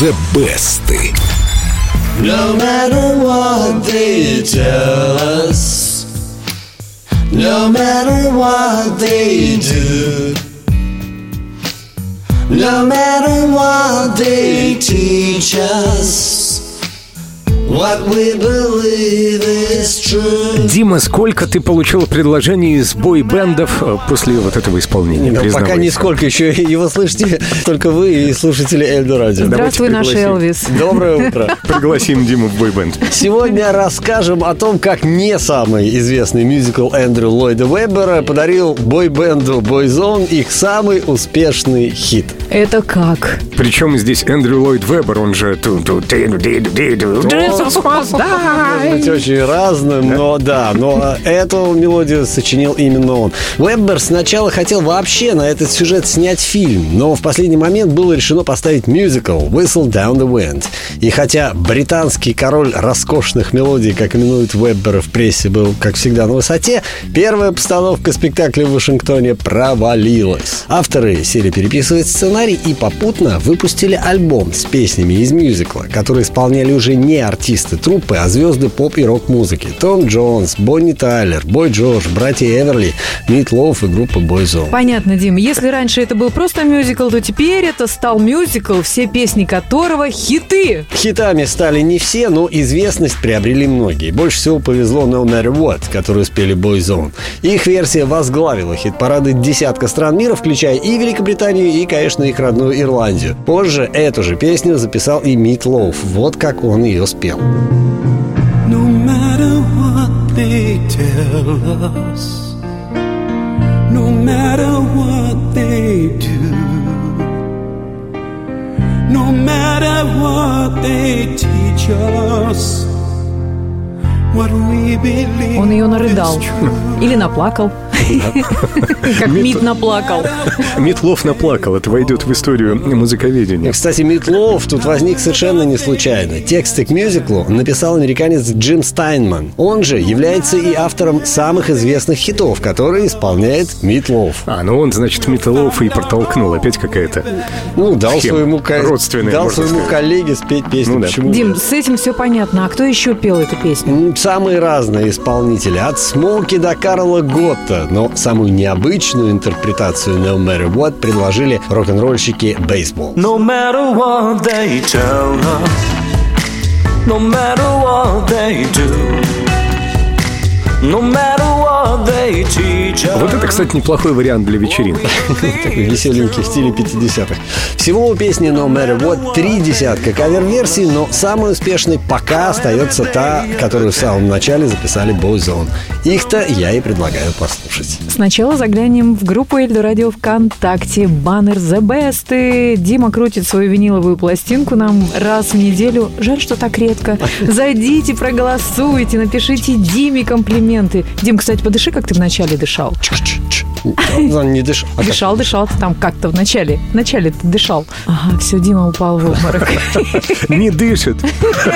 The Best. No matter what they tell us, no matter what they do, no matter what they teach us. What we believe is. Дима, сколько ты получил предложений из бой-бендов э, после вот этого исполнения? Ну, пока нисколько еще его слышите только вы и слушатели Эльдо Радио. Здравствуй, наш. Элвис. Доброе утро. Пригласим Диму в бой-бенд. Сегодня расскажем о том, как не самый известный мюзикл Эндрю Ллойда Вебера подарил бой-бенду Boyzone их самый успешный хит. Это как? Причем здесь Эндрю Ллойд Вебер, он же... Может быть очень разным, но да, но эту мелодию сочинил именно он. Вебер сначала хотел вообще на этот сюжет снять фильм, но в последний момент было решено поставить мюзикл «Whistle Down the Wind». И хотя британский король роскошных мелодий, как именуют Вебера в прессе, был, как всегда, на высоте, первая постановка спектакля в Вашингтоне провалилась. Авторы сели переписывать сценарий и попутно выпустили альбом с песнями из мюзикла, которые исполняли уже не артисты труппы, а звезды поп и рок-музыки. Том Джонс, Бонни Тайлер, Бой Джордж, братья Эверли, Мит Лоуф и группа Boyzone. Понятно, Дим. Если раньше это был просто мюзикл, то теперь это стал мюзикл, все песни которого хиты. Хитами стали не все, но известность приобрели многие. Больше всего повезло No Matter What, которую спели Boyzone. Их версия возглавила хит-парады десятка стран мира, включая и Великобританию, и, конечно, их родную Ирландию. Позже эту же песню записал и Мит Лоуф. Вот как он ее спел. They tell us, no matter what they do, no matter what they teach us, what we believe Он ее нарыдал. Или наплакал. Как Мид наплакал. Митлов наплакал, это войдет в историю музыковедения. Кстати, Митлов тут возник совершенно не случайно. Тексты к мюзиклу написал американец Джим Стайнман. Он же является и автором самых известных хитов, которые исполняет Митлов. А, ну он, значит, Митлов и протолкнул. Опять какая-то... Ну, дал Схема. своему, ко- Родственная, дал можно своему сказать. коллеге спеть песню. Ну да. Почему? Дим, с этим все понятно. А кто еще пел эту песню? М, Самые разные исполнители, от Смоки до Карла Готта, но самую необычную интерпретацию No Matter What предложили рок-н-ролльщики Baseball. No matter what they tell us, no matter what they do, no matter кстати, неплохой вариант для вечеринки. Такой веселенький в стиле 50-х. Всего у песни No Matter What три десятка кавер-версий, но самой успешной пока остается та, которую в самом начале записали Boyzone. Их-то я и предлагаю послушать. Сначала заглянем в группу Эльдо Радио ВКонтакте. Баннер The Best. И Дима крутит свою виниловую пластинку нам раз в неделю. Жаль, что так редко. Зайдите, проголосуйте, напишите Диме комплименты. Дим, кстати, подыши, как ты вначале дышал. Ч-ч-ч. Он не дышал. А как? Дышал, дышал там как-то в начале. В начале ты дышал. Ага, все, Дима упал в обморок. Не дышит.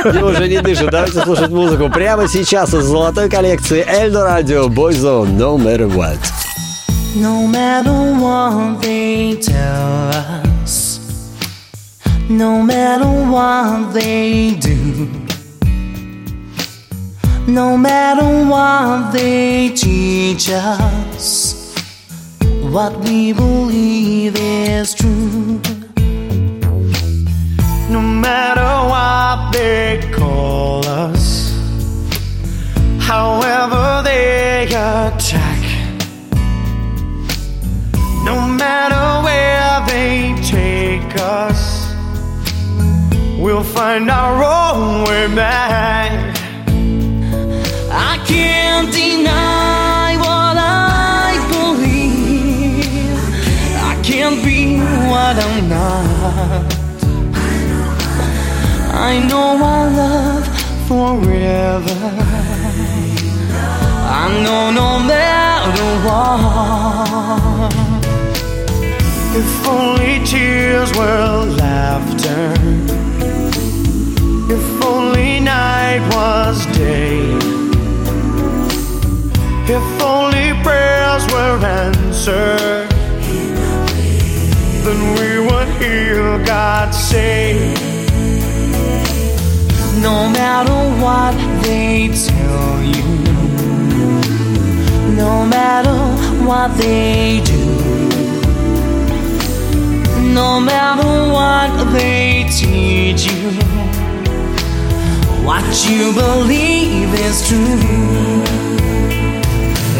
Уже не дышу. Давайте слушать музыку прямо сейчас из золотой коллекции Эльдо Радио Boyzone No Matter What. No matter what they tell us, no matter what they do, no matter what they teach us, what we believe is true. No matter what they call us, however they attack, no matter where they take us, we'll find our own way back. I know I love forever. I know no matter what. If only tears were laughter. If only night was day. If only prayers were answered when we would hear God say, No matter what they tell you, no matter what they do, no matter what they teach you, what you believe is true.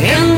And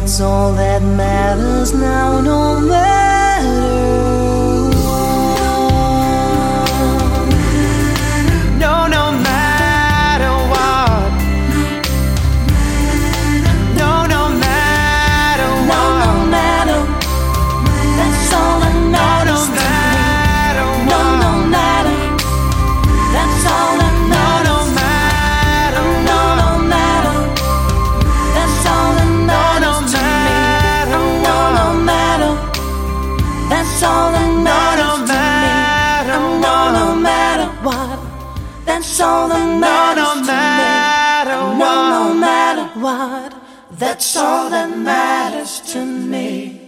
That's all that matters now, no matter. That's all that matters. No, no matter what. No, no matter what. That's all that matters to me.